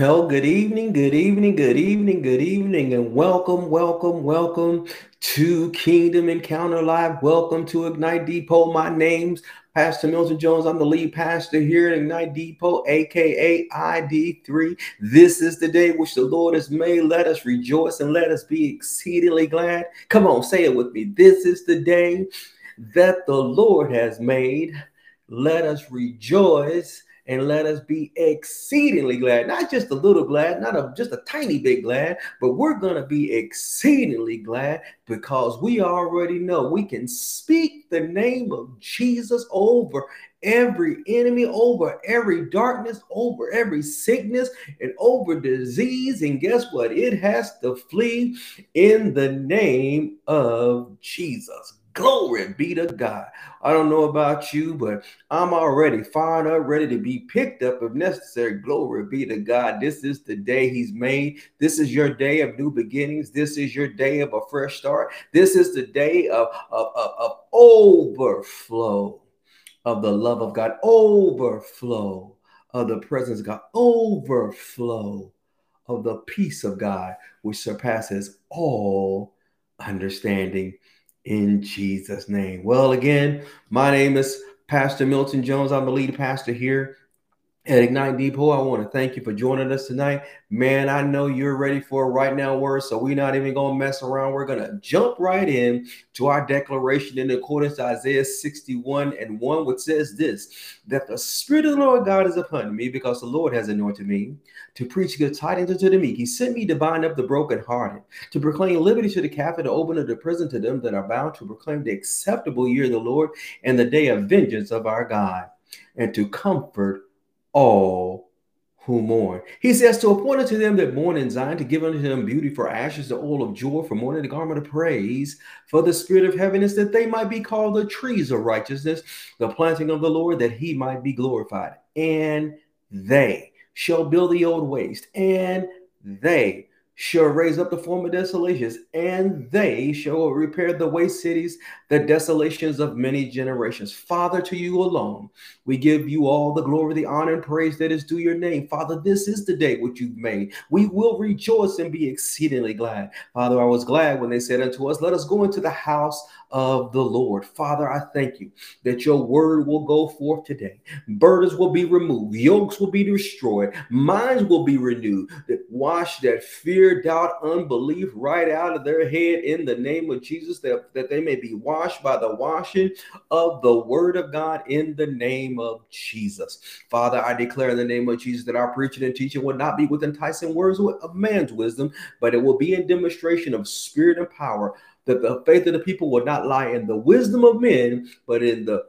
Well, good evening, good evening, good evening, good evening, and welcome, welcome, welcome to Kingdom Encounter Live. Welcome to Ignite Depot. My name's Pastor Milton Jones. I'm the lead pastor here at Ignite Depot, aka ID3. This is the day which the Lord has made. Let us rejoice and let us be exceedingly glad. Come on, say it with me. This is the day that the Lord has made. Let us rejoice and let us be exceedingly glad. Not just a little glad, not a, just a tiny bit glad, but we're going to be exceedingly glad because we already know we can speak the name of Jesus over every enemy, over every darkness, over every sickness, and over disease. And guess what? It has to flee in the name of Jesus. Glory be to God. I don't know about you, but I'm already fired up, ready to be picked up if necessary. Glory be to God. This is the day He's made. This is your day of new beginnings. This is your day of a fresh start. This is the day of, of, of, of overflow of the love of God, overflow of the presence of God, overflow of the peace of God, which surpasses all understanding in Jesus' name. Well, again, my name is Pastor Milton Jones. I'm the lead pastor here at Ignite Depot. I want to thank you for joining us tonight. Man, I know you're ready for a right now word, so we're not even going to mess around. We're going to jump right in to our declaration in accordance to Isaiah 61 and 1, which says this that the Spirit of the Lord God is upon me because the Lord has anointed me to preach good tidings unto the meek. He sent me to bind up the brokenhearted, to proclaim liberty to the captive, to open up the prison to them that are bound, to proclaim the acceptable year of the Lord and the day of vengeance of our God, and to comfort all who mourn. He says to appoint unto them that mourn in Zion, to give unto them beauty for ashes, the oil of joy for mourning, the garment of praise for the spirit of heaviness, that they might be called the trees of righteousness, the planting of the Lord, that he might be glorified. And they shall build the old waste, and they shall raise up the former desolations, and they shall repair the waste cities, the desolations of many generations. Father, to you alone, we give you all the glory, the honor, and praise that is due your name. Father, this is the day which you've made. We will rejoice and be exceedingly glad. Father, I was glad when they said unto us, Let us go into the house of the Lord. Father, I thank you that your word will go forth today. Burdens will be removed, yokes will be destroyed, minds will be renewed, that wash that fear, doubt, unbelief right out of their head in the name of Jesus, that, that they may be washed by the washing of the word of God in the name of Jesus. Father, I declare in the name of Jesus that our preaching and teaching will not be with enticing words of man's wisdom, but it will be in demonstration of spirit and power that the faith of the people will not lie in the wisdom of men, but in the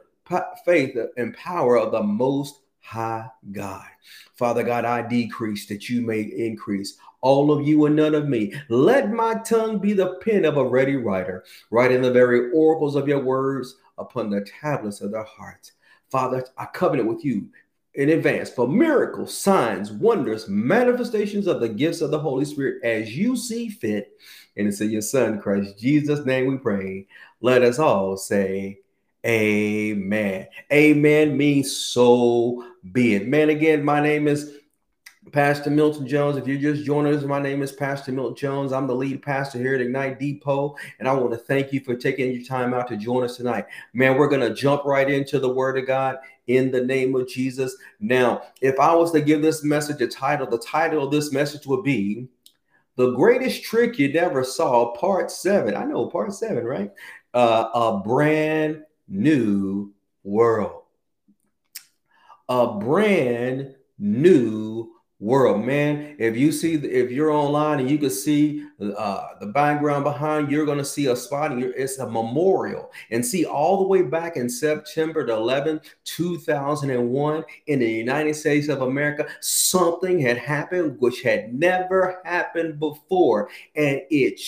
faith and power of the most high God. Father God, I decrease that you may increase. All of you and none of me. Let my tongue be the pen of a ready writer, writing the very oracles of your words upon the tablets of their hearts. Father, I covenant with you in advance for miracles, signs, wonders, manifestations of the gifts of the Holy Spirit as you see fit. And it's in your Son, Christ Jesus' name we pray. Let us all say, Amen. Amen means so be it. Man, again, my name is Pastor Milton Jones. If you're just joining us, my name is Pastor Milton Jones. I'm the lead pastor here at Ignite Depot, and I want to thank you for taking your time out to join us tonight. Man, we're going to jump right into the Word of God in the name of Jesus. Now, if I was to give this message a title, the title of this message would be The Greatest Trick You Never Saw, Part 7. I know, Part 7, right? Uh, a brand new world. A brand new world, man. If you see, if you're online and you can see uh, the background behind, you're going to see a spot. And it's a memorial, and see all the way back in September the 11th, 2001, in the United States of America, something had happened which had never happened before, and it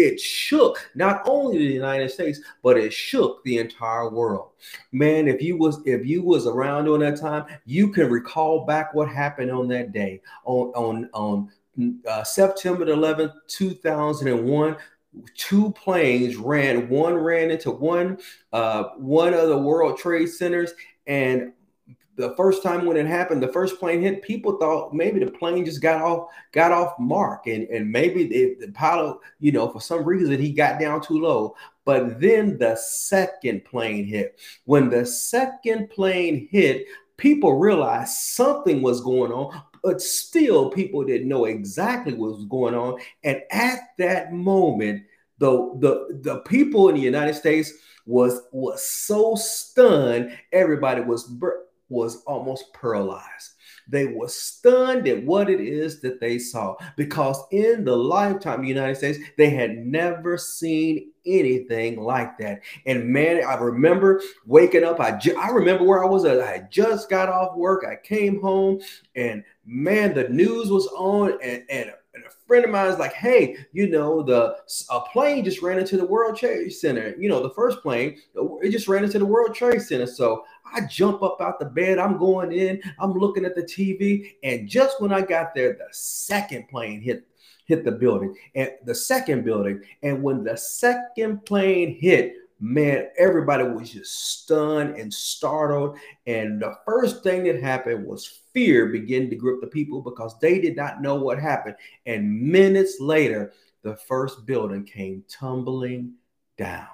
it shook not only the United States, but it shook the entire world. Man, if you was if you was around during that time, you can recall back what happened on that day on on on uh, September 11th, 2001 two planes ran one ran into one uh, one of the world trade centers and the first time when it happened, the first plane hit, people thought maybe the plane just got off got off mark, and and maybe the, the pilot, you know, for some reason he got down too low. But then the second plane hit. When the second plane hit, people realized something was going on, but still people didn't know exactly what was going on. And at that moment, the the the people in the United States was was so stunned, everybody was was almost paralyzed. They were stunned at what it is that they saw because in the lifetime of the United States, they had never seen anything like that. And man, I remember waking up. I, ju- I remember where I was. At. I just got off work. I came home and man, the news was on and, and and a friend of mine is like, "Hey, you know, the a plane just ran into the World Trade Center. You know, the first plane, it just ran into the World Trade Center." So I jump up out the bed. I'm going in. I'm looking at the TV, and just when I got there, the second plane hit hit the building, and the second building. And when the second plane hit, man, everybody was just stunned and startled. And the first thing that happened was fear began to grip the people because they did not know what happened. And minutes later, the first building came tumbling down.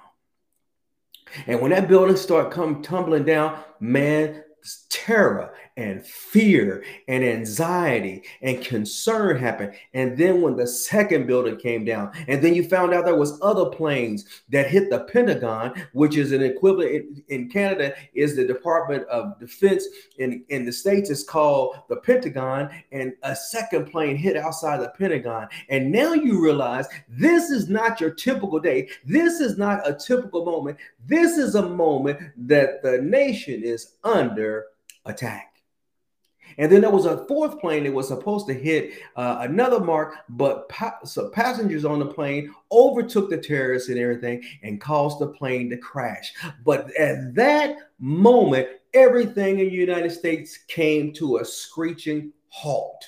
And when that building started come tumbling down, man, terror and fear and anxiety and concern happened. And then when the second building came down and then you found out there was other planes that hit the pentagon which is an equivalent in, canada is the department of defense in, in the states. Is called the pentagon and a second plane hit outside the pentagon. And now you realize this is not your typical day. This is not a typical moment. This is a moment that the nation is under attack. And then there was a fourth plane that was supposed to hit uh, another mark, but pa- so passengers on the plane overtook the terrorists and everything and caused the plane to crash. But at that moment, everything in the United States came to a screeching halt.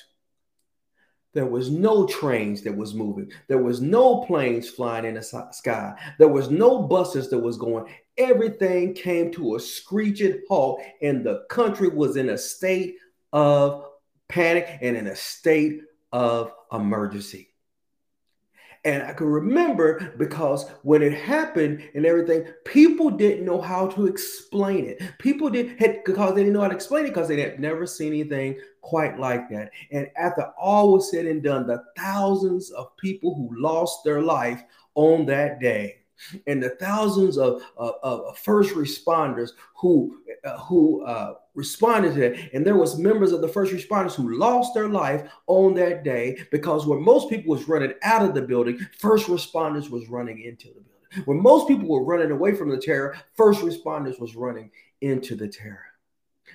There was no trains that was moving. There was no planes flying in the sky. There was no buses that was going. Everything came to a screeching halt, and the country was in a state of panic and in a state of emergency. And I can remember because when it happened and everything, people didn't know how to explain it. People did had because they didn't know how to explain it because they had never seen anything quite like that. And after all was said and done, the thousands of people who lost their life on that day and the thousands of, of, of first responders who uh, who uh, responded to that and there was members of the first responders who lost their life on that day because when most people was running out of the building first responders was running into the building when most people were running away from the terror first responders was running into the terror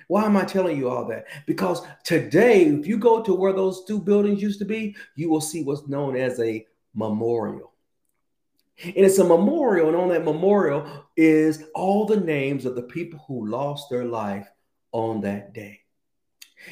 why am I telling you all that? Because today, if you go to where those two buildings used to be, you will see what's known as a memorial. And it's a memorial, and on that memorial is all the names of the people who lost their life on that day.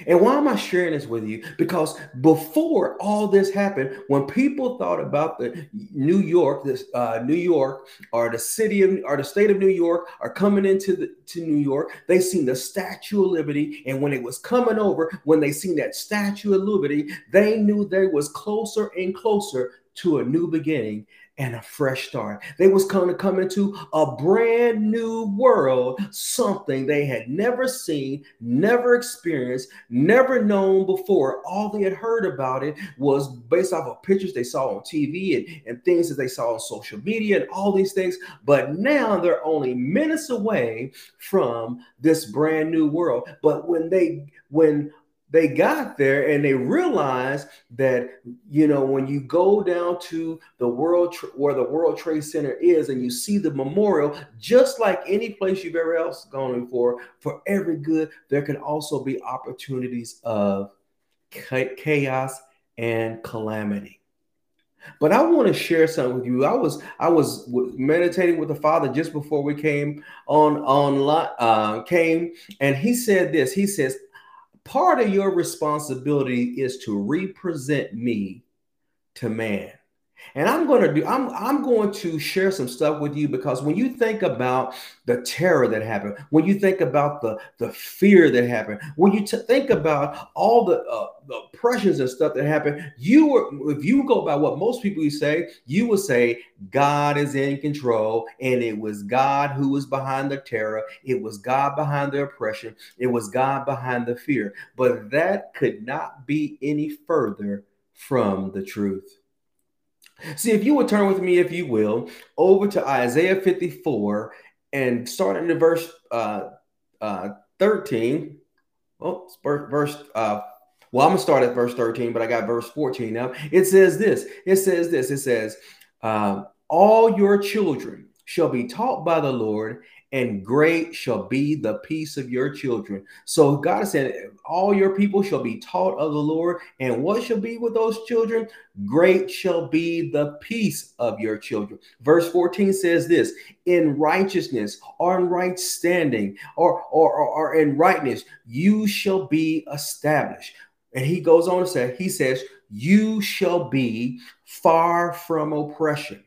And why am I sharing this with you? Because before all this happened, when people thought about the New York, this uh, New York, or the city of, or the state of New York, are coming into the, to New York, they seen the Statue of Liberty, and when it was coming over, when they seen that Statue of Liberty, they knew they was closer and closer to a new beginning and a fresh start. They was going to come into a brand new world, something they had never seen, never experienced, never known before. All they had heard about it was based off of pictures they saw on TV and, and things that they saw on social media and all these things. But now they're only minutes away from this brand new world. But when they when they got there and they realized that you know when you go down to the world where the world trade center is and you see the memorial just like any place you've ever else gone before for every good there can also be opportunities of chaos and calamity. But i want to share something with you. I was i was meditating with the father just before we came on on uh, came and he said this. He says part of your responsibility is to represent me to man. And I'm going to do I'm I'm going to share some stuff with you because when you think about the terror that happened, when you think about the the fear that happened, when you t- think about all the, uh, the oppressions and stuff that happened, you were if you go by what most people you say, you would say God is in control and it was God who was behind the terror, it was God behind the oppression, it was God behind the fear. But that could not be any further from the truth. See, if you would turn with me, if you will, over to Isaiah 54 and start in verse uh, uh, 13. Oh, verse, uh, well, I'm gonna start at verse 13, but I got verse 14 now. It says this. It says this. It says, uh, "All your children shall be taught by the Lord, and great shall be the peace of your children. So God said, All your people shall be taught of the Lord. And what shall be with those children? Great shall be the peace of your children. Verse 14 says this in righteousness or in right standing or, or, or, or in rightness, you shall be established. And he goes on to say, He says, You shall be far from oppression,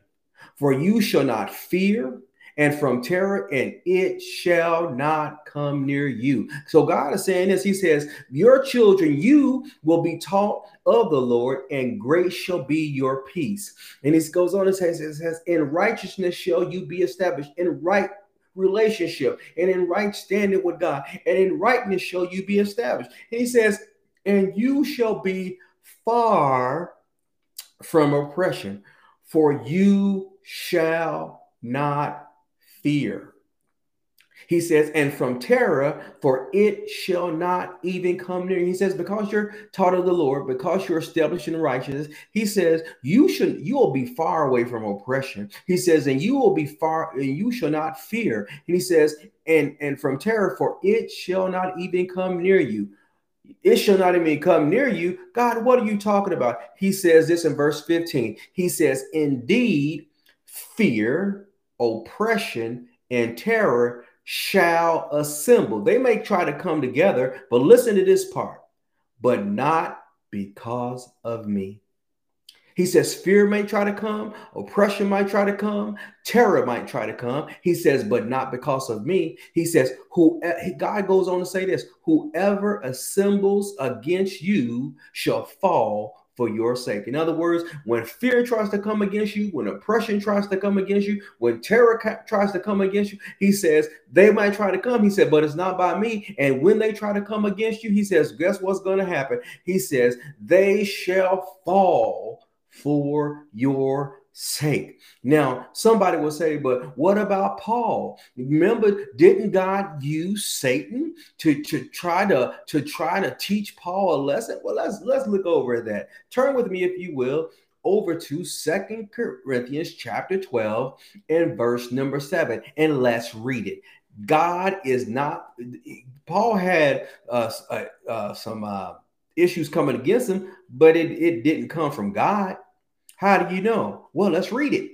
for you shall not fear and from terror, and it shall not come near you. So God is saying this. He says, Your children, you will be taught of the Lord, and great shall be your peace. And he goes on and says, it says, In righteousness shall you be established, in right relationship, and in right standing with God, and in rightness shall you be established. And he says, And you shall be far from oppression, for you shall not fear. He says, and from terror, for it shall not even come near. He says, because you're taught of the Lord, because you're established in righteousness, he says, you should you will be far away from oppression. He says, and you will be far, and you shall not fear. And he says, and and from terror, for it shall not even come near you. It shall not even come near you. God, what are you talking about? He says this in verse 15. He says, Indeed, fear oppression, and terror shall assemble. They may try to come together, but listen to this part, but not because of me. He says, fear may try to come, oppression might try to come, terror might try to come. He says, but not because of me. He says, who eh, God goes on to say this whoever assembles against you shall fall for your sake. In other words, when fear tries to come against you, when oppression tries to come against you, when terror ca- tries to come against you, he says, they might try to come. He said, but it's not by me. And when they try to come against you, he says, guess what's going to happen? He says, they shall fall for your sake. Now, somebody will say, but what about Paul? Remember, didn't God use Satan to, to try to, to try to teach Paul a lesson? Well, let's let's look over that. Turn with me, if you will, over to Second Corinthians chapter 12 and verse number 7, and let's read it. God is not, Paul had uh, uh, uh, some uh, issues coming against him, but it, it didn't come from God. How do you know? Well, let's read it.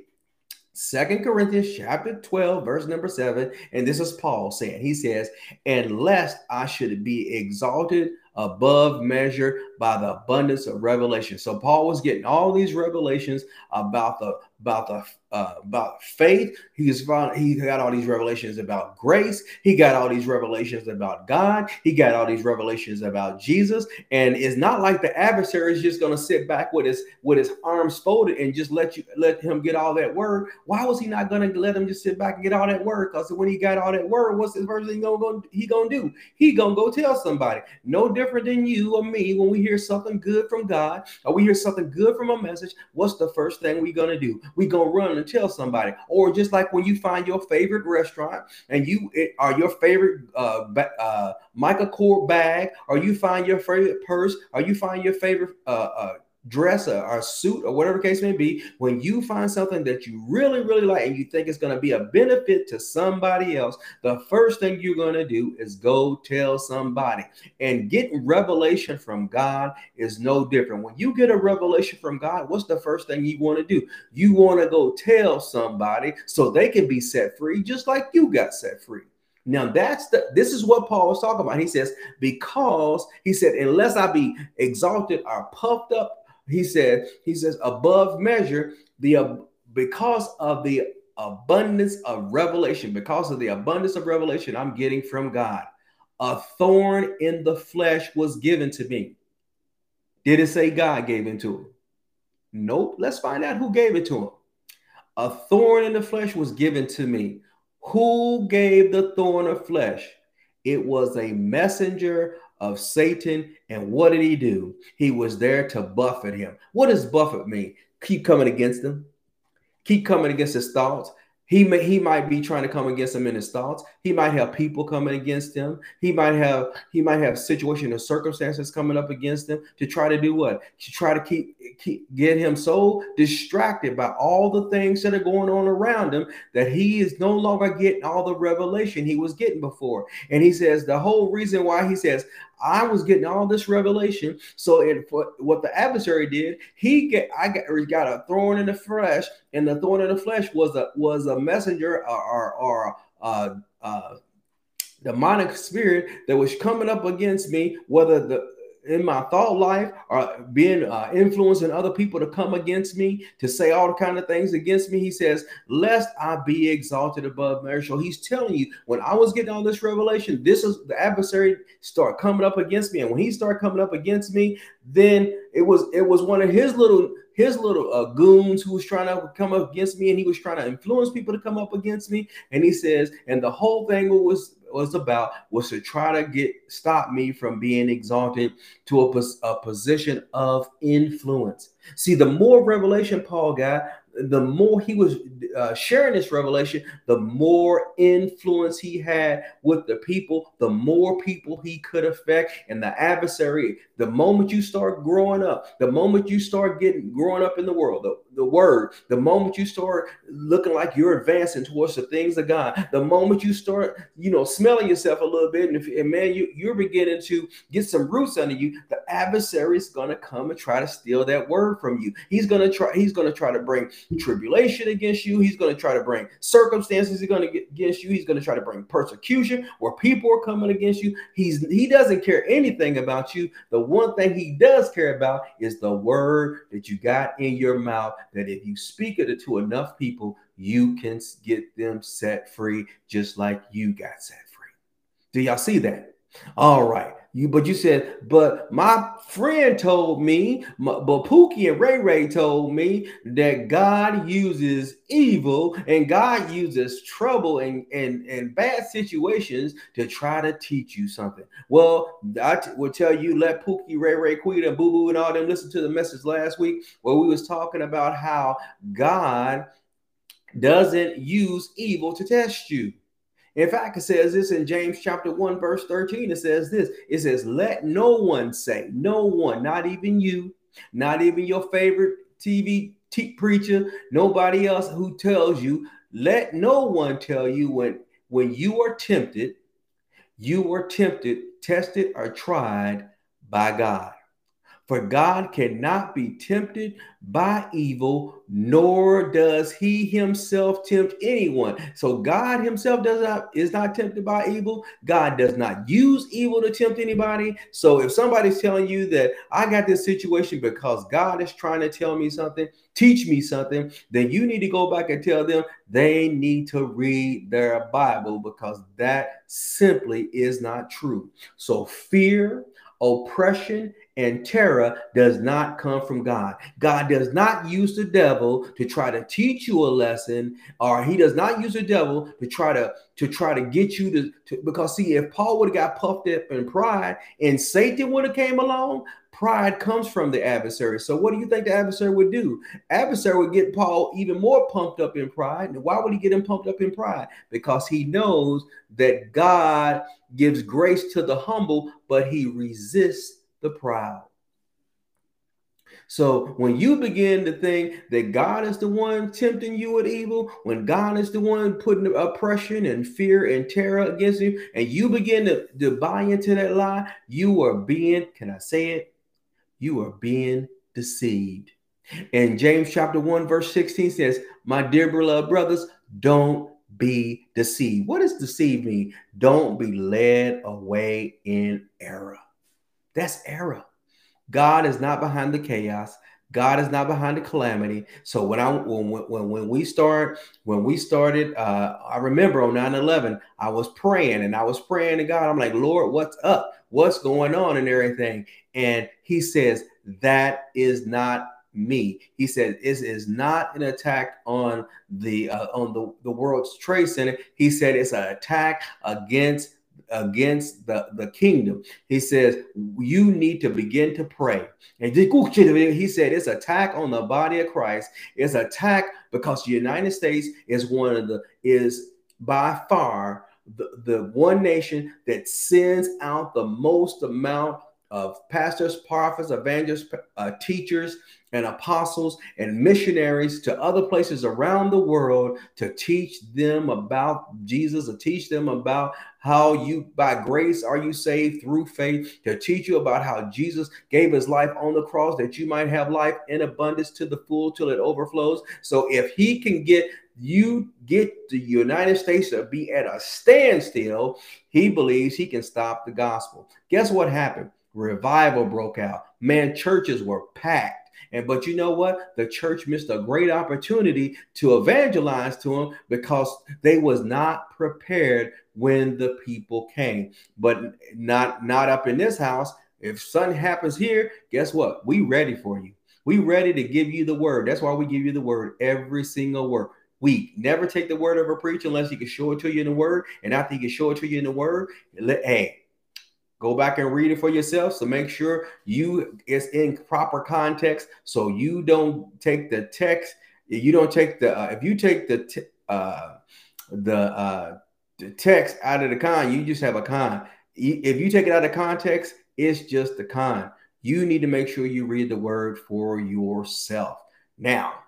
Second Corinthians chapter 12, verse number 7. And this is Paul saying, He says, And lest I should be exalted above measure by the abundance of revelation. So Paul was getting all these revelations about the about the uh, about faith. He's found he got all these revelations about grace. He got all these revelations about God. He got all these revelations about Jesus. And it's not like the adversary is just going to sit back with his with his arms folded and just let you let him get all that word. Why was he not going to let him just sit back and get all that word? Because when he got all that word, what's the first thing gonna go he gonna do? He gonna go tell somebody. No different than you or me when we hear something good from God or we hear something good from a message. What's the first thing we gonna do? We gonna run tell somebody. Or just like when you find your favorite restaurant and you are your favorite uh, uh, Michael Kors bag, or you find your favorite purse, or you find your favorite uh, uh dress or, or suit or whatever case may be, when you find something that you really, really like and you think it's going to be a benefit to somebody else, the first thing you're going to do is go tell somebody. And getting revelation from God is no different. When you get a revelation from God, what's the first thing you want to do? You want to go tell somebody so they can be set free, just like you got set free. Now that's the this is what Paul was talking about. He says, because he said, unless I be exalted or puffed up he said, he says, above measure, the uh, because of the abundance of revelation, because of the abundance of revelation I'm getting from God, a thorn in the flesh was given to me. Did it say God gave it to him? Nope. Let's find out who gave it to him. A thorn in the flesh was given to me. Who gave the thorn of flesh? It was a messenger of Satan. And what did he do? He was there to buffet him. What does buffet mean? Keep coming against him, keep coming against his thoughts, he may he might be trying to come against him in his thoughts. He might have people coming against him. He might have he might have situation or circumstances coming up against him to try to do what? To try to keep, keep get him so distracted by all the things that are going on around him that he is no longer getting all the revelation he was getting before. And he says the whole reason why he says I was getting all this revelation. So it, what the adversary did, he get I got, got a thorn in the flesh, and the thorn in the flesh was a was a messenger or or, or uh, uh, demonic spirit that was coming up against me, whether the in my thought life or being uh, influencing other people to come against me to say all the kind of things against me he says lest i be exalted above measure so he's telling you when i was getting all this revelation this is the adversary start coming up against me. And when he started coming up against me then it was it was one of his little his little uh, goons who was trying to come up against me and he was trying to influence people to come up against me and he says and the whole thing was was about was to try to get stop me from being exalted to a, a position of influence. See, the more revelation Paul got, the more he was uh, sharing this revelation, the more influence he had with the people, the more people he could affect. And the adversary, the moment you start growing up, the moment you start getting growing up in the world, the, the word, the moment you start looking like you're advancing towards the things of God, the moment you start, you know, smelling yourself a little bit, and, if, and man, you, you're beginning to get some roots under you, the adversary is going to come and try to steal that word from you. He's going to try, he's going to try to bring tribulation against you. He's going to try to bring circumstances against you. He's going to try to bring persecution where people are coming against you. He's he doesn't care anything about you. The one thing he does care about is the word that you got in your mouth that if you speak it to enough people, you can get them set free just like you got set free. Do y'all see that? All right. You, but you said, but my friend told me, my, but Pookie and Ray Ray told me that God uses evil and God uses trouble and, and, and bad situations to try to teach you something. Well, I t- will tell you, let Pookie, Ray Ray, Queen, and Boo Boo and all them listen to the message last week where we was talking about how God doesn't use evil to test you. In fact, it says this in James chapter 1, verse 13. It says this it says, Let no one say, no one, not even you, not even your favorite TV t- preacher, nobody else who tells you, let no one tell you when when you are tempted, you were tempted, tested, or tried by God. For God cannot be tempted by evil, nor does he himself tempt anyone. So God himself does not is not tempted by evil. God does not use evil to tempt anybody. So if somebody's telling you that I got this situation because God is trying to tell me something, teach me something, then you need to go back and tell them they need to read their Bible because that simply is not true. So fear, oppression, and terror does not come from God. God does not use the devil to try to teach you a lesson, or he does not use the devil to try to to try to get you to, to because see, if Paul would have got puffed up in pride and Satan would have came along, pride comes from the adversary. So what do you think the adversary would do? Adversary would get Paul even more pumped up in pride. Why would he get him pumped up in pride? Because he knows that God gives grace to the humble, but he resists the proud. So when you begin to think that God is the one tempting you with evil, when God is the one putting oppression and fear and terror against you, and you begin to, to buy into that lie, you are being, can I say it? You are being deceived. And James chapter 1, verse 16 says, My dear beloved brothers, don't be deceived. What does deceive mean? Don't be led away in error. That's error. God is not behind the chaos. God is not behind the calamity. So when I when when, when we start when we started, uh, I remember on 9-11, I was praying and I was praying to God. I'm like, Lord, what's up? What's going on and everything? And he says, That is not me. He said, This is not an attack on the uh, on the, the World's Trade Center. He said it's an attack against against the, the kingdom. He says, You need to begin to pray. And he said, It's attack on the body of Christ. It's attack because the United States is one of the, is by far the, the one nation that sends out the most amount of pastors, prophets, evangelists, uh, teachers, and apostles and missionaries to other places around the world to teach them about Jesus, to teach them about how you, by grace, are you saved through faith, to teach you about how Jesus gave his life on the cross that you might have life in abundance to the full till it overflows. So if he can get you get the United States to be at a standstill, he believes he can stop the gospel. Guess what happened? Revival broke out. Man, churches were packed and but you know what? The church missed a great opportunity to evangelize to them because they was not prepared when the people came. But not not up in this house. If something happens here, guess what? We ready for you. We ready to give you the word. That's why we give you the word every single word week. Never take the word of a preacher unless he can show it to you in the word. And after he can show it to you in the word, let, hey, Go back and read it for yourself. So make sure you it's in proper context. So you don't take the text. You don't take the uh, if you take the t- uh, the uh, the text out of the con, you just have a con. If you take it out of context, it's just a con. You need to make sure you read the word for yourself. Now,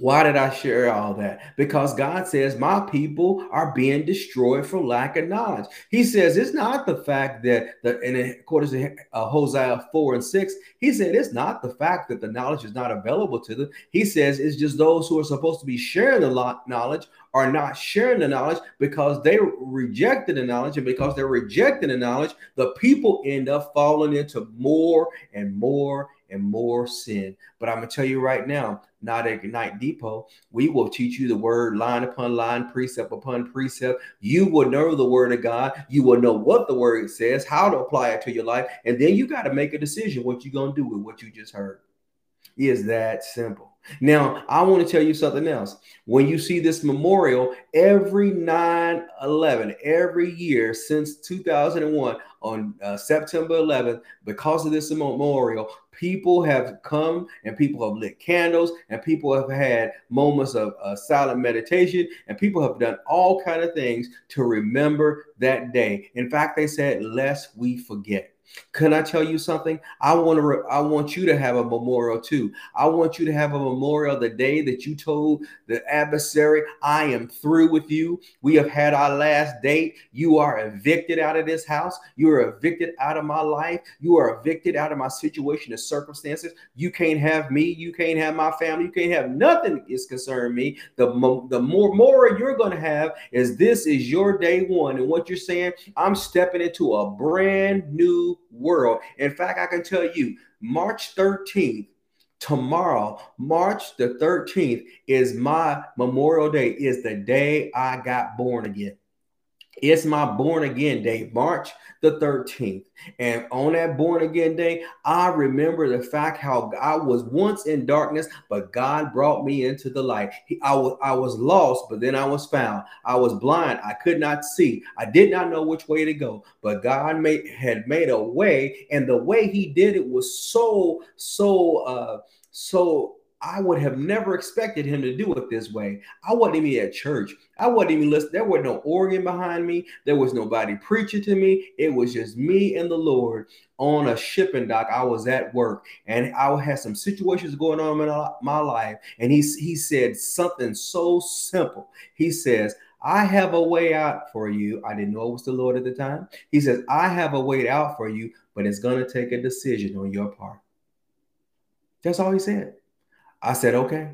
why did I share all that? Because God says, My people are being destroyed for lack of knowledge. He says, It's not the fact that, the, and according to uh, Hosea 4 and 6, he said, It's not the fact that the knowledge is not available to them. He says, It's just those who are supposed to be sharing the knowledge are not sharing the knowledge because they rejected the knowledge. And because they're rejecting the knowledge, the people end up falling into more and more and more sin. But I'm going to tell you right now, not at Ignite Depot, we will teach you the word line upon line, precept upon precept. You will know the word of God. You will know what the word says, how to apply it to your life. And then you got to make a decision what you're going to do with what you just heard. Is that simple? Now, I want to tell you something else. When you see this memorial, every 9 11, every year since 2001, on uh, September 11th, because of this memorial, people have come and people have lit candles and people have had moments of uh, silent meditation and people have done all kind of things to remember that day. In fact, they said, lest we forget. Can I tell you something? I want to. I want you to have a memorial too. I want you to have a memorial the day that you told the adversary, "I am through with you. We have had our last date. You are evicted out of this house. You are evicted out of my life. You are evicted out of my situation and circumstances. You can't have me. You can't have my family. You can't have nothing is concerned me. The the more more you're going to have is this is your day one, and what you're saying, I'm stepping into a brand new world. In fact, I can tell you, March 13th, tomorrow, March the 13th, is my Memorial Day, is the day I got born again. It's my born again day, March the 13th. And on that born again day, I remember the fact how I was once in darkness, but God brought me into the light. He, I, was, I was lost, but then I was found. I was blind. I could not see. I did not know which way to go, but God made, had made a way. And the way He did it was so, so, uh, so I would have never expected him to do it this way. I wasn't even at church. I wasn't even listening. There was no organ behind me. There was nobody preaching to me. It was just me and the Lord on a shipping dock. I was at work and I had some situations going on in my life. And he, he said something so simple. He says, I have a way out for you. I didn't know it was the Lord at the time. He says, I have a way out for you, but it's going to take a decision on your part. That's all he said. I said, okay.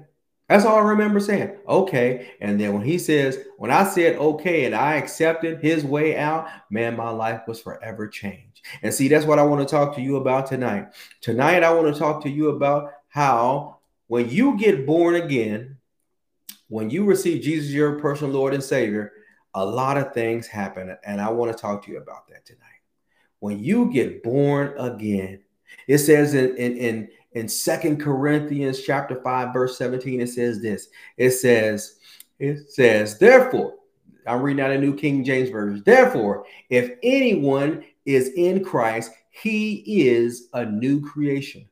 That's all I remember saying. Okay. And then when he says, when I said okay and I accepted his way out, man, my life was forever changed. And see, that's what I want to talk to you about tonight. Tonight, I want to talk to you about how when you get born again, when you receive Jesus, your personal Lord and Savior, a lot of things happen. And I want to talk to you about that tonight. When you get born again, it says in, in, in, in Second Corinthians chapter 5, verse 17, it says this. It says, it says, therefore, I'm reading out a new King James Version. Therefore, if anyone is in Christ, he is a new creation.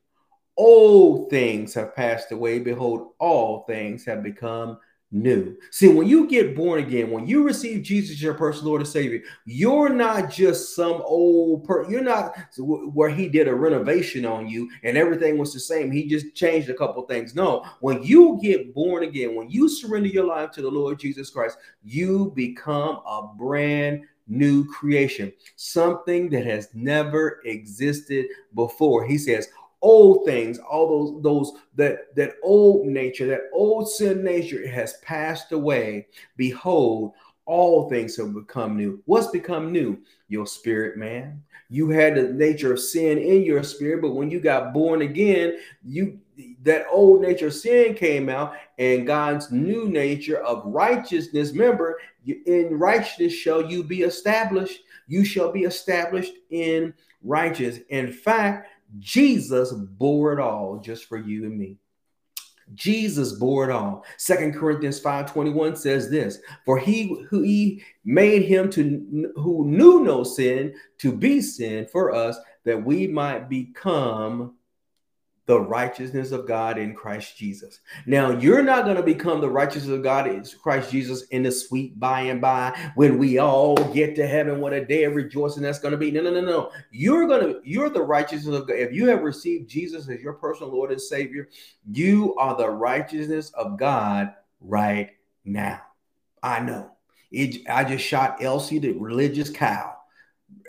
Old things have passed away. Behold, all things have become new. See, when you get born again, when you receive Jesus your personal Lord and Savior, you're not just some old per you're not where he did a renovation on you and everything was the same. He just changed a couple things. No, when you get born again, when you surrender your life to the Lord Jesus Christ, you become a brand new creation, something that has never existed before. He says, old things, all those those that that old nature, that old sin nature has passed away. Behold, all things have become new. What's become new? Your spirit, man. You had the nature of sin in your spirit, but when you got born again, you that old nature of sin came out, and God's new nature of righteousness. Remember, in righteousness shall you be established. You shall be established in righteousness. In fact, Jesus bore it all just for you and me. Jesus bore it all. Second Corinthians 5:21 says this: For he who he made him to who knew no sin to be sin for us, that we might become the righteousness of God in Christ Jesus. Now, you're not going to become the righteousness of God in Christ Jesus in the sweet by and by when we all get to heaven. What a day of rejoicing that's going to be. No, no, no, no. You're going to, you're the righteousness of God. If you have received Jesus as your personal Lord and Savior, you are the righteousness of God right now. I know. It, I just shot Elsie, the religious cow.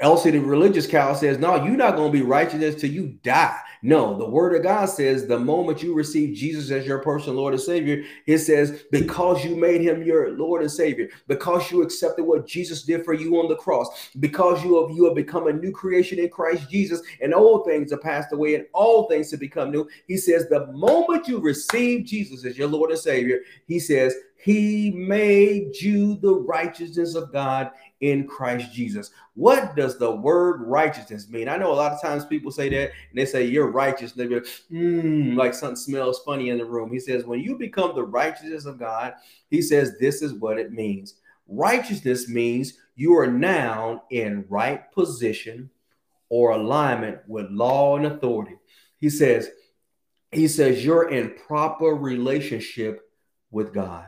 Elsie, the religious cow, says, No, you're not going to be righteous until you die. No, the word of God says the moment you receive Jesus as your personal Lord and Savior, it says, because you made him your Lord and Savior, because you accepted what Jesus did for you on the cross, because you have you have become a new creation in Christ Jesus, and old things are passed away, and all things have become new. He says, the moment you receive Jesus as your Lord and Savior, he says, he made you the righteousness of God in Christ Jesus. What does the word righteousness mean? I know a lot of times people say that and they say you're righteous. And they be like, mm, like something smells funny in the room. He says, when you become the righteousness of God, he says, this is what it means. Righteousness means you are now in right position or alignment with law and authority. He says, he says you're in proper relationship with God.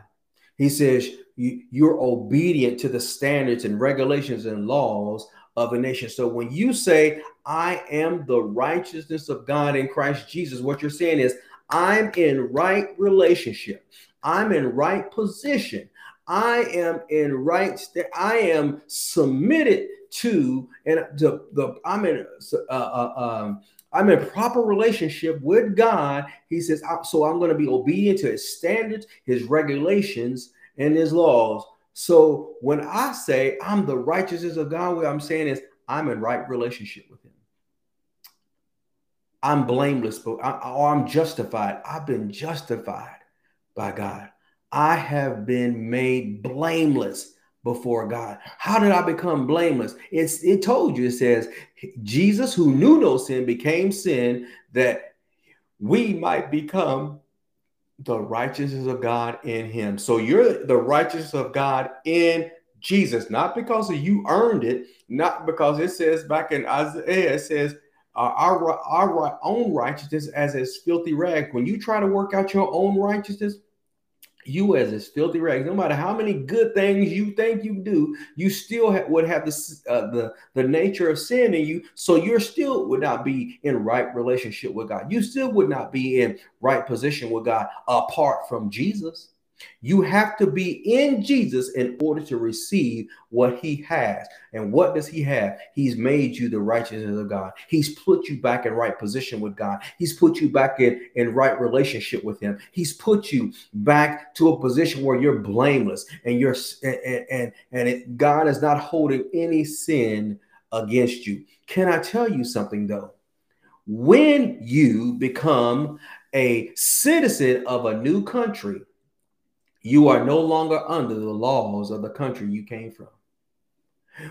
He says you, are obedient to the standards and regulations and laws of a nation. So when you say, I am the righteousness of God in Christ Jesus, what you're saying is, I'm in right relationship. I'm in right position. I am in right st- I am submitted to and the, the I'm in uh, uh, um, I'm in proper relationship with God. He says, so I'm going to be obedient to his standards, his regulations, and his laws. So when I say I'm the righteousness of God, what I'm saying is I'm in right relationship with him. I'm blameless, but I, or I'm justified. I've been justified by God. I have been made blameless before God. How did I become blameless? It's it told you, it says, Jesus, who knew no sin, became sin that we might become the righteousness of God in him. So you're the righteousness of God in Jesus, not because you earned it, not because it says back in Isaiah, it says uh, our, our own righteousness as as filthy rag. When you try to work out your own righteousness, you as a filthy rag, No matter how many good things you think you do, you still ha- would have the, uh, the the nature of sin in you. So you're still would not be in right relationship with God. You still would not be in right position with God apart from Jesus. You have to be in Jesus in order to receive what he has. And what does he have? He's made you the righteousness of God. He's put you back in right position with God. He's put you back in, in right relationship with him. He's put you back to a position where you're blameless and you're and and, and it, God is not holding any sin against you. Can I tell you something though? When you become a citizen of a new country, you are no longer under the laws of the country you came from.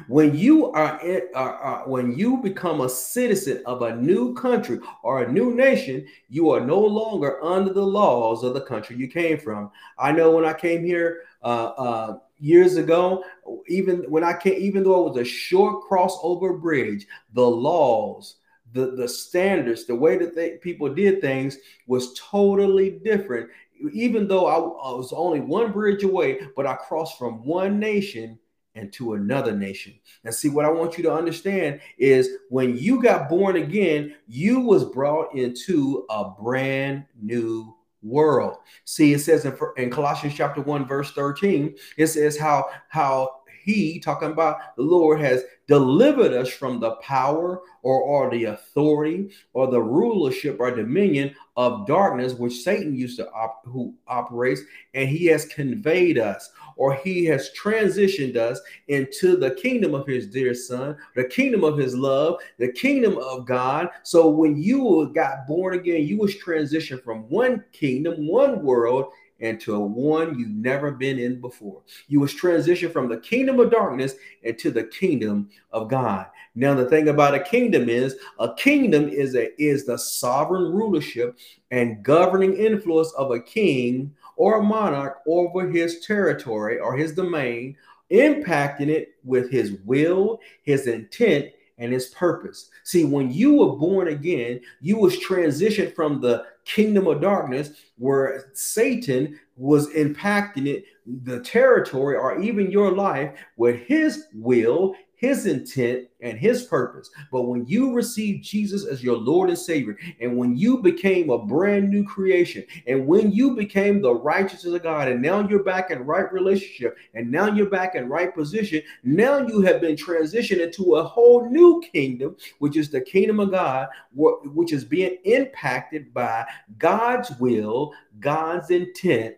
When you are, in, are, are, when you become a citizen of a new country or a new nation, you are no longer under the laws of the country you came from. I know when I came here uh, uh, years ago, even when I came, even though it was a short crossover bridge, the laws, the the standards, the way that they, people did things was totally different. Even though I, I was only one bridge away, but I crossed from one nation and to another nation. And see what I want you to understand is when you got born again, you was brought into a brand new world. See, it says in, in Colossians chapter 1 verse 13, it says how how he talking about the Lord has delivered us from the power or, or the authority or the rulership or dominion of darkness, which Satan used to op- who operates, and he has conveyed us or he has transitioned us into the kingdom of his dear son, the kingdom of his love, the kingdom of God. So when you got born again, you was transitioned from one kingdom, one world into a one you've never been in before. You was transitioned from the kingdom of darkness into the kingdom of God. Now the thing about a kingdom is a kingdom is a is the sovereign rulership and governing influence of a king or a monarch over his territory or his domain, impacting it with his will, his intent, and his purpose. See, when you were born again, you was transitioned from the kingdom of darkness where Satan was impacting it, the territory, or even your life with his will, his intent and his purpose. But when you received Jesus as your Lord and Savior, and when you became a brand new creation, and when you became the righteousness of God, and now you're back in right relationship, and now you're back in right position, now you have been transitioned into a whole new kingdom, which is the kingdom of God, which is being impacted by God's will, God's intent,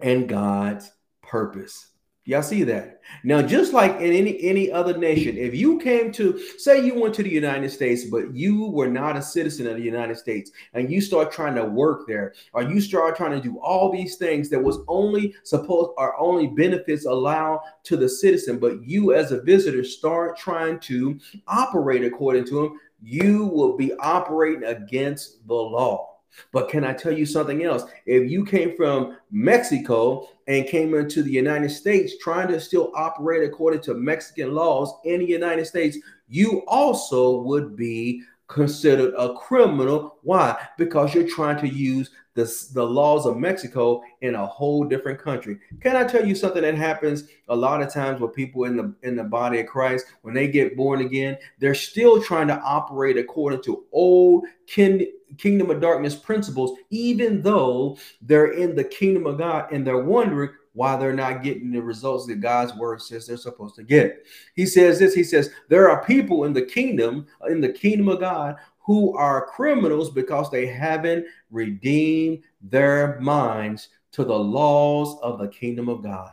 and God's purpose. Y'all see that? Now, just like in any any other nation, if you came to say you went to the United States, but you were not a citizen of the United States, and you start trying to work there, or you start trying to do all these things that was only supposed are only benefits allowed to the citizen, but you as a visitor start trying to operate according to them, you will be operating against the law. But can I tell you something else? If you came from Mexico and came into the United States trying to still operate according to Mexican laws in the United States, you also would be considered a criminal. Why? Because you're trying to use the, the laws of Mexico in a whole different country. Can I tell you something that happens a lot of times with people in the in the body of Christ when they get born again, they're still trying to operate according to old kin, kingdom of darkness principles, even though they're in the kingdom of God and they're wondering why they're not getting the results that God's word says they're supposed to get. He says this, he says, there are people in the kingdom, in the kingdom of God, who are criminals because they haven't redeemed their minds to the laws of the kingdom of God.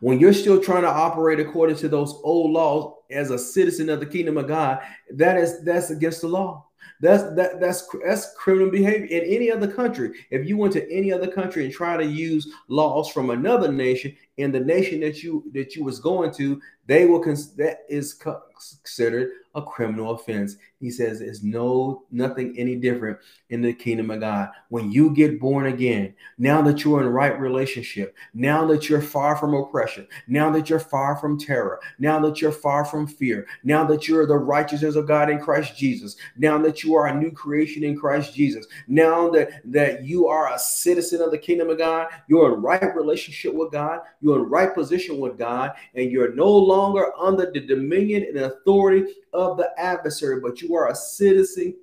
When you're still trying to operate according to those old laws as a citizen of the kingdom of God, that is that's against the law. That's that that's that's criminal behavior in any other country. If you went to any other country and try to use laws from another nation in the nation that you that you was going to, they will cons- that is considered a criminal offense. He says it's no nothing any different in the kingdom of God. When you get born again, now that you're in right relationship, now that you're far from oppression, now that you're far from terror, now that you're far from fear, now that you're the righteousness of God in Christ Jesus, now that you are a new creation in Christ Jesus, now that that you are a citizen of the kingdom of God, you're in right relationship with God, you're in right position with God, and you're no longer under the dominion and authority of the adversary, but you are a citizen,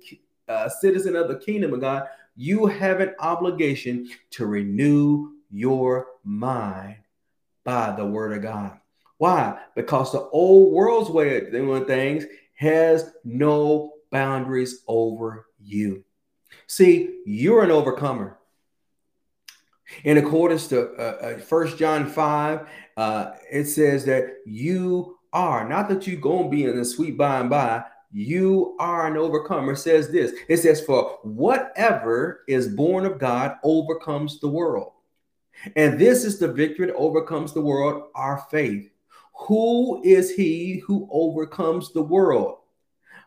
a citizen of the kingdom of God, you have an obligation to renew your mind by the word of God. Why? Because the old world's way of doing things has no boundaries over you. See, you're an overcomer. In accordance to uh, uh, John 5, uh, it says that you are. Not that you're going to be in the sweet by and by. you are an overcomer. It says this it says, For whatever is born of God overcomes the world. And this is the victory that overcomes the world, our faith. Who is he who overcomes the world?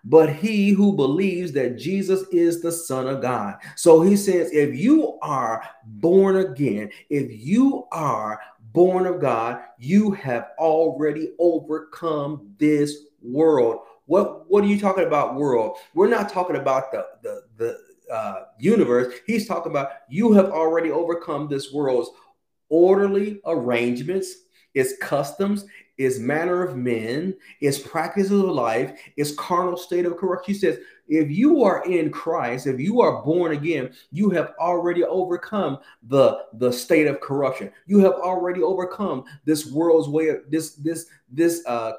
But he who believes that Jesus is the Son of God. So he says, if you are born again, if you are born of God, you have already overcome this world. What what are you talking about world? We're not talking about the the the uh, universe. He's talking about you have already overcome this world's orderly arrangements, its customs, its manner of men, its practices of life, its carnal state of corruption. He says, if you are in Christ, if you are born again, you have already overcome the, the state of corruption. You have already overcome this world's way of this, this, this uh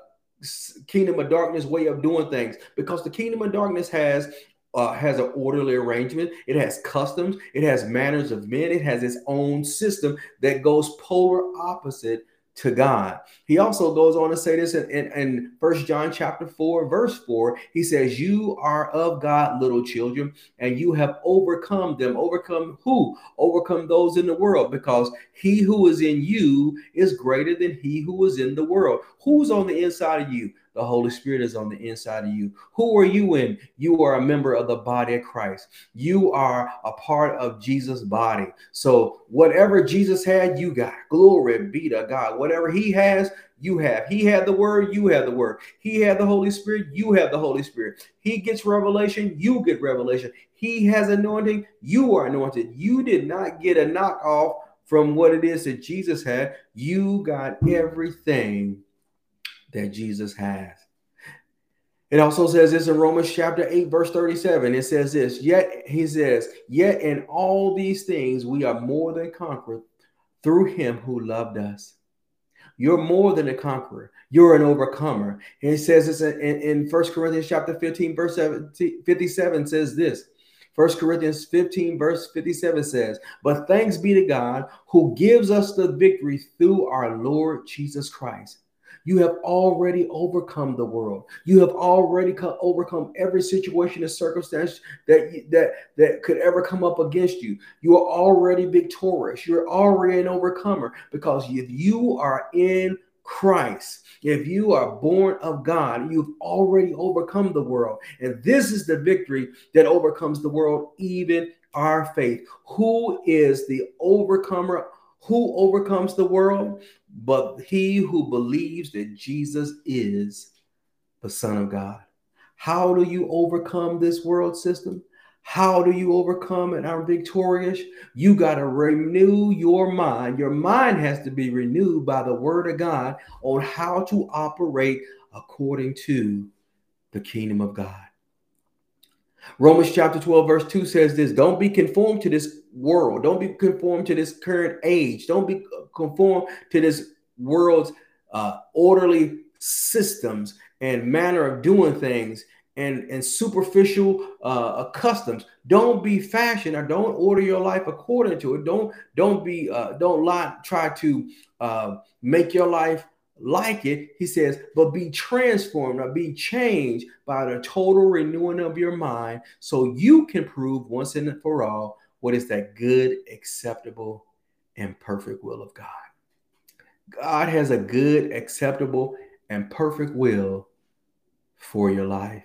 kingdom of darkness way of doing things because the kingdom of darkness has uh, has an orderly arrangement. It has customs. It has manners of men. It has its own system that goes polar opposite to God. He also goes on to say this in, in, in First John chapter 4, verse 4. He says, You are of God, little children, and you have overcome them. Overcome who? Overcome those in the world, because he who is in you is greater than he who is in the world. Who's on the inside of you? The Holy Spirit is on the inside of you. Who are you in? You are a member of the body of Christ. You are a part of Jesus' body. So whatever Jesus had, you got. Glory be to God. Whatever he has, you have. He had the word, you have the word. He had the Holy Spirit, you have the Holy Spirit. He gets revelation, you get revelation. He has anointing, you are anointed. You did not get a knockoff from what it is that Jesus had. You got everything that Jesus has. It also says this in Romans chapter 8, verse 37. It says this, yet he says, Yet in all these things we are more than conquerors through him who loved us. You're more than a conqueror. You're an overcomer. And it says this in, in, in 1 Corinthians chapter 15, verse 57 says this. 1 Corinthians 15, verse 57 says, But thanks be to God who gives us the victory through our Lord Jesus Christ. You have already overcome the world. You have already overcome every situation and circumstance that that that could ever come up against you. You are already victorious. You're already an overcomer because if you are in Christ, if you are born of God, you've already overcome the world. And this is the victory that overcomes the world, even our faith. Who is the overcomer? Who overcomes the world? but he who believes that Jesus is the Son of God. How do you overcome this world system? How do you overcome and are victorious? You got to renew your mind. Your mind has to be renewed by the word of God on how to operate according to the kingdom of God. Romans chapter 12, verse 2 says this Don't be conformed to this world. Don't be conformed to this current age. Don't be conformed to this world's uh, orderly systems and manner of doing things and, and superficial uh, customs. Don't be fashioned or don't order your life according to it. Don't don't be uh, don't lie, try to uh, make your life like it, he says, but be transformed or be changed by the total renewing of your mind so you can prove once and for all what is that good, acceptable, and perfect will of God. God has a good, acceptable, and perfect will for your life.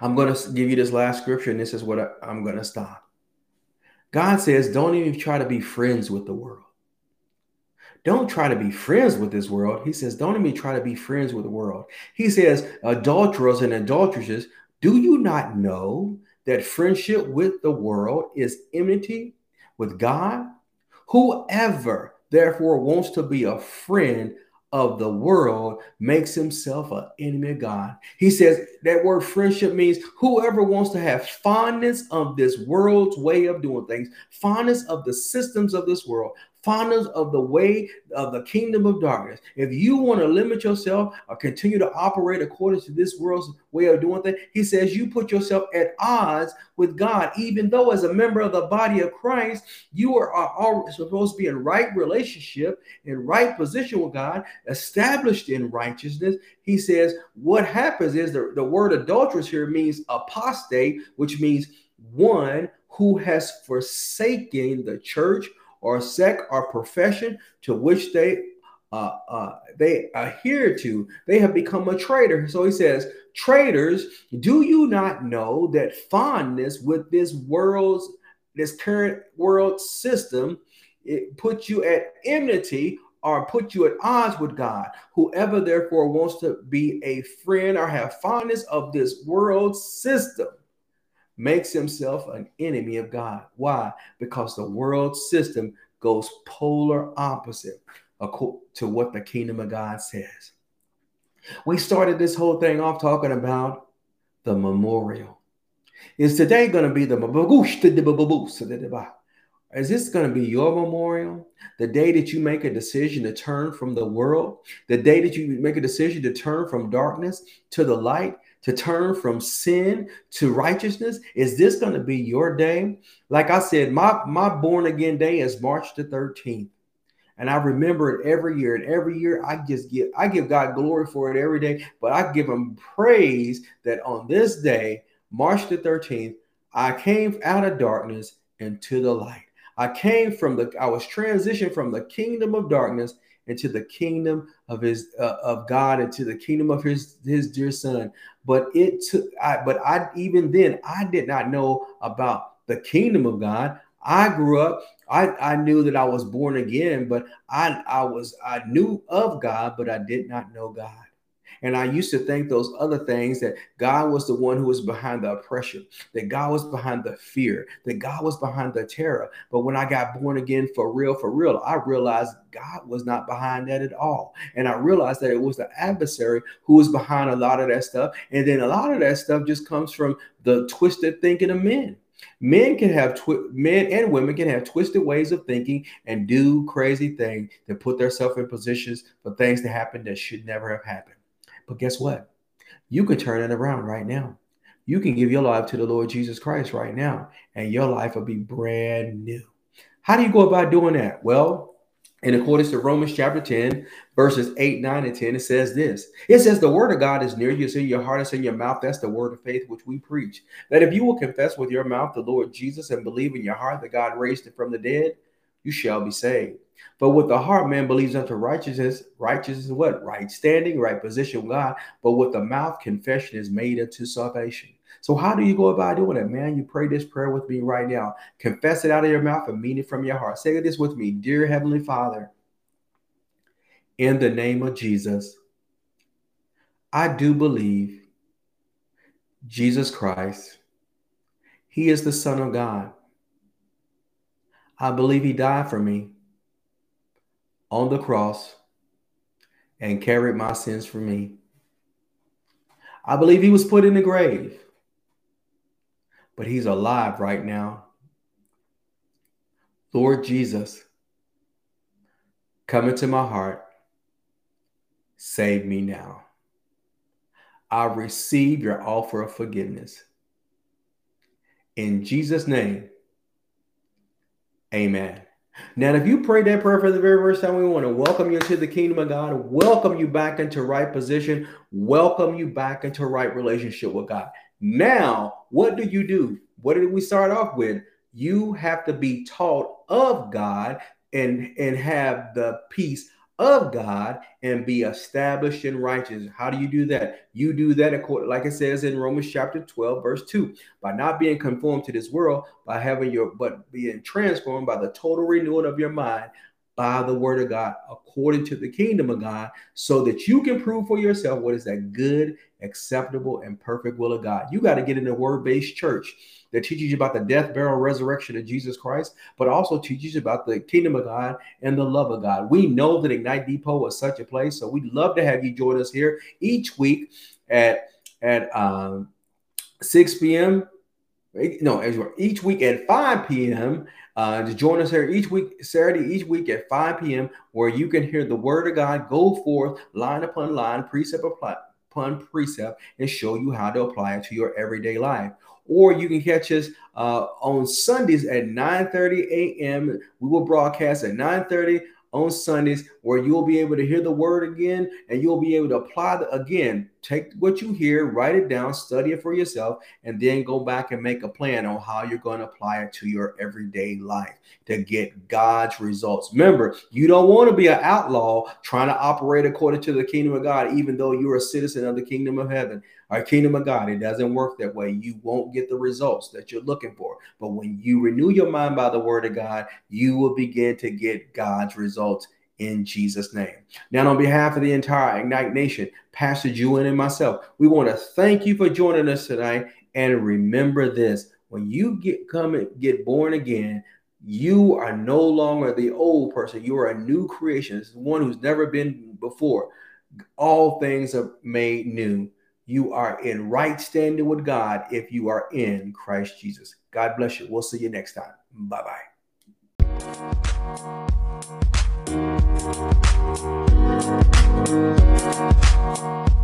I'm going to give you this last scripture, and this is what I, I'm going to stop. God says, don't even try to be friends with the world. Don't try to be friends with this world. He says, don't even try to be friends with the world. He says, adulterers and adulteresses, do you not know that friendship with the world is enmity with God? Whoever therefore wants to be a friend of the world makes himself an enemy of God. He says that word friendship means whoever wants to have fondness of this world's way of doing things, fondness of the systems of this world, fondness of the way of the kingdom of darkness. If you want to limit yourself or continue to operate according to this world's way of doing things, he says you put yourself at odds with God, even though as a member of the body of Christ, you are, are supposed to be in right relationship, in right position with God, established in righteousness. He says what happens is the, the word adulterous here means apostate, which means one who has forsaken the church or sect or profession to which they uh, uh, they adhere to, they have become a traitor. So he says, traitors, do you not know that fondness with this world's this current world system it puts you at enmity or put you at odds with God. Whoever therefore wants to be a friend or have fondness of this world system makes himself an enemy of God. Why? Because the world system goes polar opposite to what the kingdom of God says. We started this whole thing off talking about the memorial. Is today going to be the is this going to be your memorial? The day that you make a decision to turn from the world, the day that you make a decision to turn from darkness to the light, to turn from sin to righteousness? Is this going to be your day? Like I said, my, my born again day is March the 13th. And I remember it every year. And every year I just give I give God glory for it every day. But I give him praise that on this day, March the 13th, I came out of darkness into the light. I came from the I was transitioned from the kingdom of darkness into the kingdom of his uh, of God into the kingdom of his his dear son. But it took I but I even then I did not know about the kingdom of God. I grew up, I, I knew that I was born again, but I I was I knew of God, but I did not know God. And I used to think those other things that God was the one who was behind the oppression, that God was behind the fear, that God was behind the terror. But when I got born again for real, for real, I realized God was not behind that at all. And I realized that it was the adversary who was behind a lot of that stuff. And then a lot of that stuff just comes from the twisted thinking of men. Men can have twi- men and women can have twisted ways of thinking and do crazy things that put themselves in positions for things to happen that should never have happened. But guess what? You can turn it around right now. You can give your life to the Lord Jesus Christ right now, and your life will be brand new. How do you go about doing that? Well, in accordance to Romans chapter 10, verses 8, 9, and 10, it says this. It says, The word of God is near you, it's in your heart, it's in your mouth. That's the word of faith which we preach. That if you will confess with your mouth the Lord Jesus and believe in your heart that God raised him from the dead, you shall be saved. But with the heart, man believes unto righteousness. Righteousness is what? Right standing, right position with God. But with the mouth, confession is made unto salvation. So, how do you go about doing it, man? You pray this prayer with me right now. Confess it out of your mouth and mean it from your heart. Say this with me Dear Heavenly Father, in the name of Jesus, I do believe Jesus Christ, He is the Son of God. I believe He died for me on the cross and carried my sins for me. I believe he was put in the grave, but he's alive right now. Lord Jesus, come into my heart. Save me now. I receive your offer of forgiveness. In Jesus' name, amen. Now, if you prayed that prayer for the very first time, we want to welcome you into the kingdom of God, welcome you back into right position, welcome you back into right relationship with God. Now, what do you do? What did we start off with? You have to be taught of God and, and have the peace of God and be established in righteousness. How do you do that? You do that according, like it says in Romans chapter 12, verse 2, by not being conformed to this world, by having your but being transformed by the total renewing of your mind by the word of God according to the kingdom of God, so that you can prove for yourself what is that good, acceptable, and perfect will of God. You got to get in a word-based church that teaches you about the death, burial, resurrection of Jesus Christ, but also teaches you about the kingdom of God and the love of God. We know that Ignite Depot is such a place, so we'd love to have you join us here each week at at um, 6 p.m. no, each week at 5 p.m. Uh, to join us here each week, Saturday, each week at 5 p.m., where you can hear the word of God go forth line upon line, precept upon precept, and show you how to apply it to your everyday life. Or you can catch us uh, on Sundays at 9 30 a.m. We will broadcast at 9 30 on Sundays where you'll be able to hear the word again and you'll be able to apply the again. Take what you hear, write it down, study it for yourself, and then go back and make a plan on how you're going to apply it to your everyday life to get God's results. Remember, you don't want to be an outlaw trying to operate according to the kingdom of God, even though you're a citizen of the kingdom of heaven. Our kingdom of God, it doesn't work that way. You won't get the results that you're looking for. But when you renew your mind by the word of God, you will begin to get God's results in Jesus' name. Now, on behalf of the entire Ignite Nation, Pastor Julian and myself, we want to thank you for joining us tonight. And remember this when you get come and get born again, you are no longer the old person. You are a new creation. One who's never been before. All things are made new. You are in right standing with God if you are in Christ Jesus. God bless you. We'll see you next time. Bye bye. Thank you.